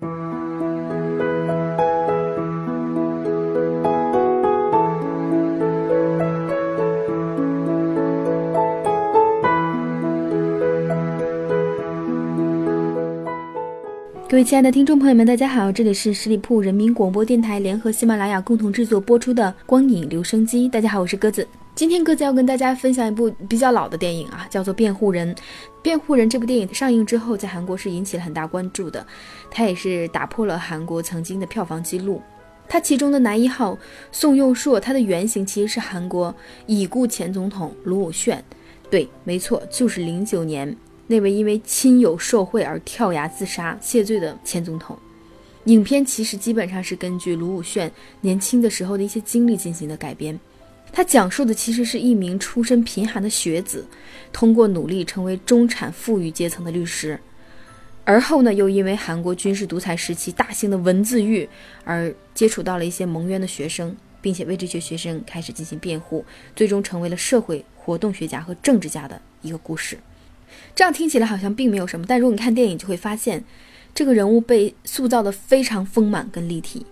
各位亲爱的听众朋友们，大家好，这里是十里铺人民广播电台联合喜马拉雅共同制作播出的《光影留声机》。大家好，我是鸽子。今天鸽子要跟大家分享一部比较老的电影啊，叫做《辩护人》。《辩护人》这部电影上映之后，在韩国是引起了很大关注的，它也是打破了韩国曾经的票房记录。它其中的男一号宋佑硕，他的原型其实是韩国已故前总统卢武铉。对，没错，就是零九年。那位因为亲友受贿而跳崖自杀谢罪的前总统，影片其实基本上是根据卢武铉年轻的时候的一些经历进行的改编。他讲述的其实是一名出身贫寒的学子，通过努力成为中产富裕阶层的律师，而后呢，又因为韩国军事独裁时期大型的文字狱而接触到了一些蒙冤的学生，并且为这些学生开始进行辩护，最终成为了社会活动学家和政治家的一个故事。这样听起来好像并没有什么，但如果你看电影，就会发现这个人物被塑造的非常丰满跟立体。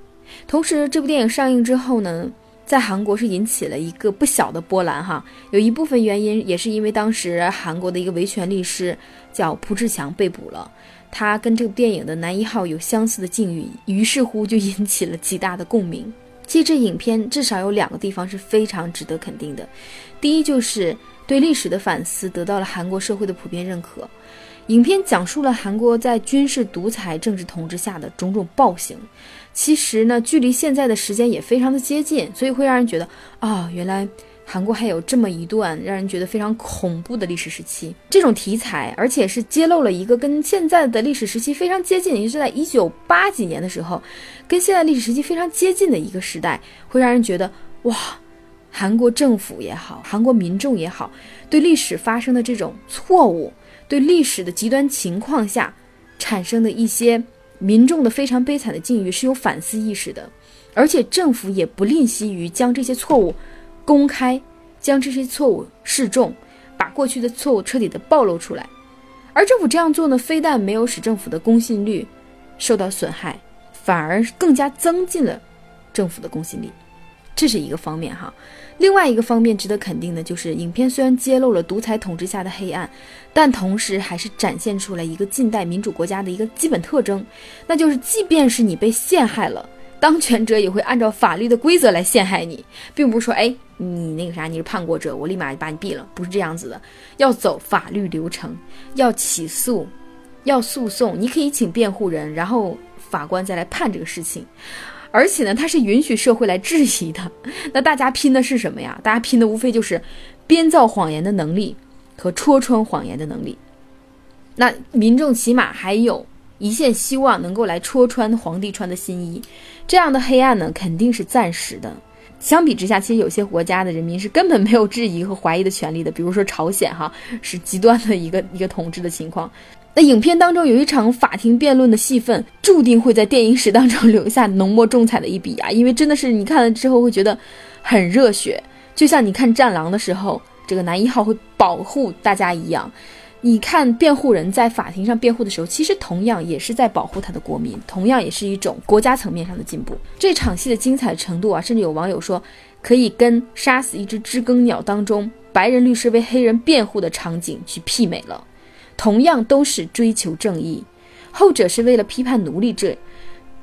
同时，这部电影上映之后呢，在韩国是引起了一个不小的波澜哈。有一部分原因也是因为当时韩国的一个维权律师叫朴志强被捕了，他跟这部电影的男一号有相似的境遇，于是乎就引起了极大的共鸣。其实这影片至少有两个地方是非常值得肯定的，第一就是。对历史的反思得到了韩国社会的普遍认可。影片讲述了韩国在军事独裁政治统治下的种种暴行。其实呢，距离现在的时间也非常的接近，所以会让人觉得啊，原来韩国还有这么一段让人觉得非常恐怖的历史时期。这种题材，而且是揭露了一个跟现在的历史时期非常接近，也就是在一九八几年的时候，跟现在历史时期非常接近的一个时代，会让人觉得哇。韩国政府也好，韩国民众也好，对历史发生的这种错误，对历史的极端情况下产生的一些民众的非常悲惨的境遇是有反思意识的，而且政府也不吝惜于将这些错误公开，将这些错误示众，把过去的错误彻底的暴露出来。而政府这样做呢，非但没有使政府的公信力受到损害，反而更加增进了政府的公信力。这是一个方面哈，另外一个方面值得肯定的就是，影片虽然揭露了独裁统治下的黑暗，但同时还是展现出来一个近代民主国家的一个基本特征，那就是即便是你被陷害了，当权者也会按照法律的规则来陷害你，并不是说，哎，你那个啥，你是叛国者，我立马就把你毙了，不是这样子的，要走法律流程，要起诉，要诉讼，你可以请辩护人，然后法官再来判这个事情。而且呢，它是允许社会来质疑的。那大家拼的是什么呀？大家拼的无非就是编造谎言的能力和戳穿谎言的能力。那民众起码还有一线希望能够来戳穿皇帝穿的新衣。这样的黑暗呢，肯定是暂时的。相比之下，其实有些国家的人民是根本没有质疑和怀疑的权利的。比如说朝鲜，哈，是极端的一个一个统治的情况。那影片当中有一场法庭辩论的戏份，注定会在电影史当中留下浓墨重彩的一笔啊！因为真的是你看了之后会觉得很热血，就像你看《战狼》的时候，这个男一号会保护大家一样。你看辩护人在法庭上辩护的时候，其实同样也是在保护他的国民，同样也是一种国家层面上的进步。这场戏的精彩程度啊，甚至有网友说可以跟《杀死一只知更鸟》当中白人律师为黑人辩护的场景去媲美了。同样都是追求正义，后者是为了批判奴隶制，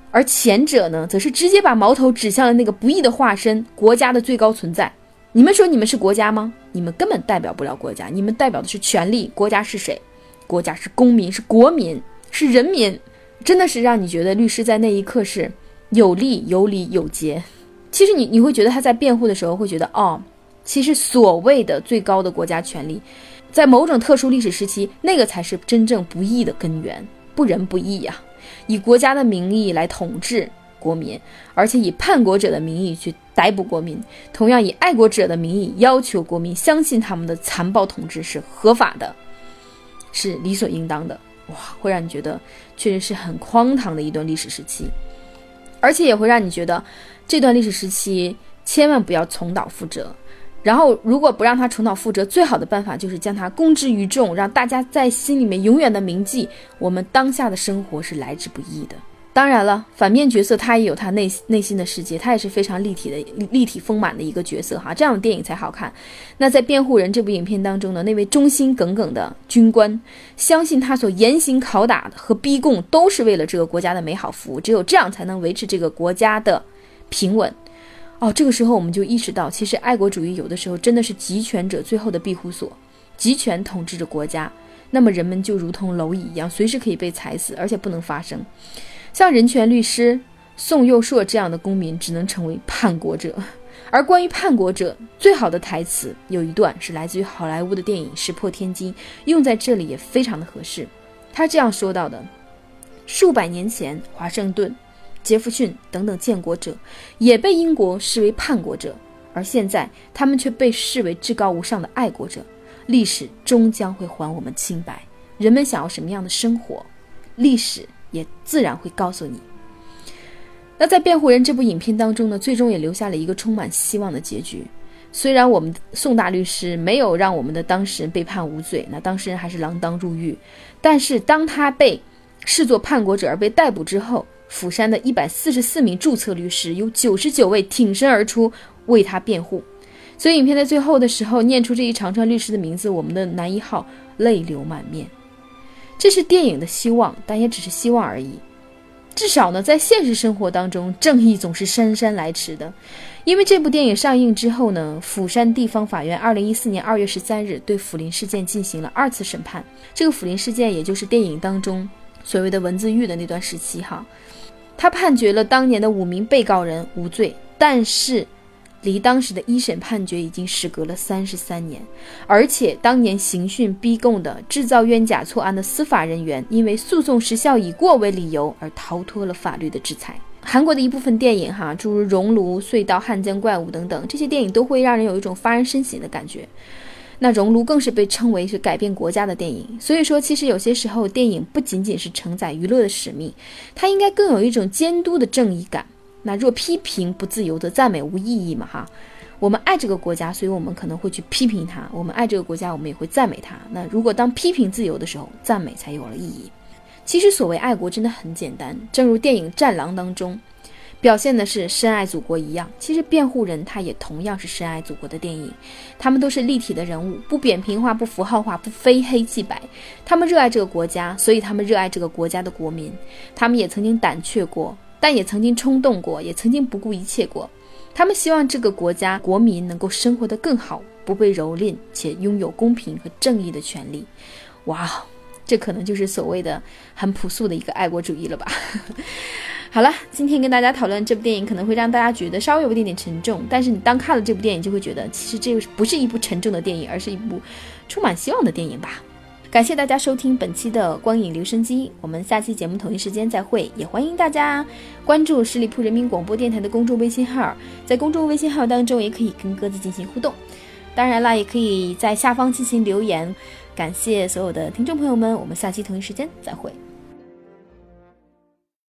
而前者呢，则是直接把矛头指向了那个不义的化身——国家的最高存在。你们说你们是国家吗？你们根本代表不了国家，你们代表的是权力。国家是谁？国家是公民，是国民，是人民。真的是让你觉得律师在那一刻是有利有理有节。其实你你会觉得他在辩护的时候会觉得，哦，其实所谓的最高的国家权力。在某种特殊历史时期，那个才是真正不义的根源，不仁不义呀！以国家的名义来统治国民，而且以叛国者的名义去逮捕国民，同样以爱国者的名义要求国民相信他们的残暴统治是合法的，是理所应当的。哇，会让你觉得确实是很荒唐的一段历史时期，而且也会让你觉得这段历史时期千万不要重蹈覆辙。然后，如果不让他重蹈覆辙，最好的办法就是将他公之于众，让大家在心里面永远的铭记，我们当下的生活是来之不易的。当然了，反面角色他也有他内内心的世界，他也是非常立体的、立体丰满的一个角色哈，这样的电影才好看。那在《辩护人》这部影片当中呢，那位忠心耿耿的军官，相信他所严刑拷打和逼供都是为了这个国家的美好服务，只有这样才能维持这个国家的平稳。哦，这个时候我们就意识到，其实爱国主义有的时候真的是集权者最后的庇护所，集权统治着国家，那么人们就如同蝼蚁一样，随时可以被踩死，而且不能发声。像人权律师宋佑硕这样的公民，只能成为叛国者。而关于叛国者最好的台词，有一段是来自于好莱坞的电影《石破天惊》，用在这里也非常的合适。他这样说到的：数百年前，华盛顿、杰弗逊等等建国者也被英国视为叛国者，而现在他们却被视为至高无上的爱国者。历史终将会还我们清白。人们想要什么样的生活，历史。也自然会告诉你。那在《辩护人》这部影片当中呢，最终也留下了一个充满希望的结局。虽然我们宋大律师没有让我们的当事人被判无罪，那当事人还是锒铛入狱。但是当他被视作叛国者而被逮捕之后，釜山的一百四十四名注册律师有九十九位挺身而出为他辩护。所以影片在最后的时候念出这一长串律师的名字，我们的男一号泪流满面。这是电影的希望，但也只是希望而已。至少呢，在现实生活当中，正义总是姗姗来迟的。因为这部电影上映之后呢，釜山地方法院二零一四年二月十三日对釜林事件进行了二次审判。这个釜林事件，也就是电影当中所谓的文字狱的那段时期哈，他判决了当年的五名被告人无罪，但是。离当时的一审判决已经时隔了三十三年，而且当年刑讯逼供的制造冤假错案的司法人员，因为诉讼时效已过为理由而逃脱了法律的制裁。韩国的一部分电影，哈，诸如《熔炉》《隧道》《汉江怪物》等等，这些电影都会让人有一种发人深省的感觉。那《熔炉》更是被称为是改变国家的电影。所以说，其实有些时候，电影不仅仅是承载娱乐的使命，它应该更有一种监督的正义感。那若批评不自由，则赞美无意义嘛？哈，我们爱这个国家，所以我们可能会去批评它；我们爱这个国家，我们也会赞美它。那如果当批评自由的时候，赞美才有了意义。其实所谓爱国真的很简单，正如电影《战狼》当中表现的是深爱祖国一样，其实《辩护人》他也同样是深爱祖国的电影。他们都是立体的人物，不扁平化，不符号化，不非黑即白。他们热爱这个国家，所以他们热爱这个国家的国民。他们也曾经胆怯过。但也曾经冲动过，也曾经不顾一切过。他们希望这个国家国民能够生活得更好，不被蹂躏，且拥有公平和正义的权利。哇，这可能就是所谓的很朴素的一个爱国主义了吧？好了，今天跟大家讨论这部电影，可能会让大家觉得稍微有一点点沉重。但是你当看了这部电影，就会觉得其实这不是一部沉重的电影，而是一部充满希望的电影吧。感谢大家收听本期的光影留声机，我们下期节目同一时间再会。也欢迎大家关注十里铺人民广播电台的公众微信号，在公众微信号当中也可以跟鸽子进行互动。当然了，也可以在下方进行留言。感谢所有的听众朋友们，我们下期同一时间再会。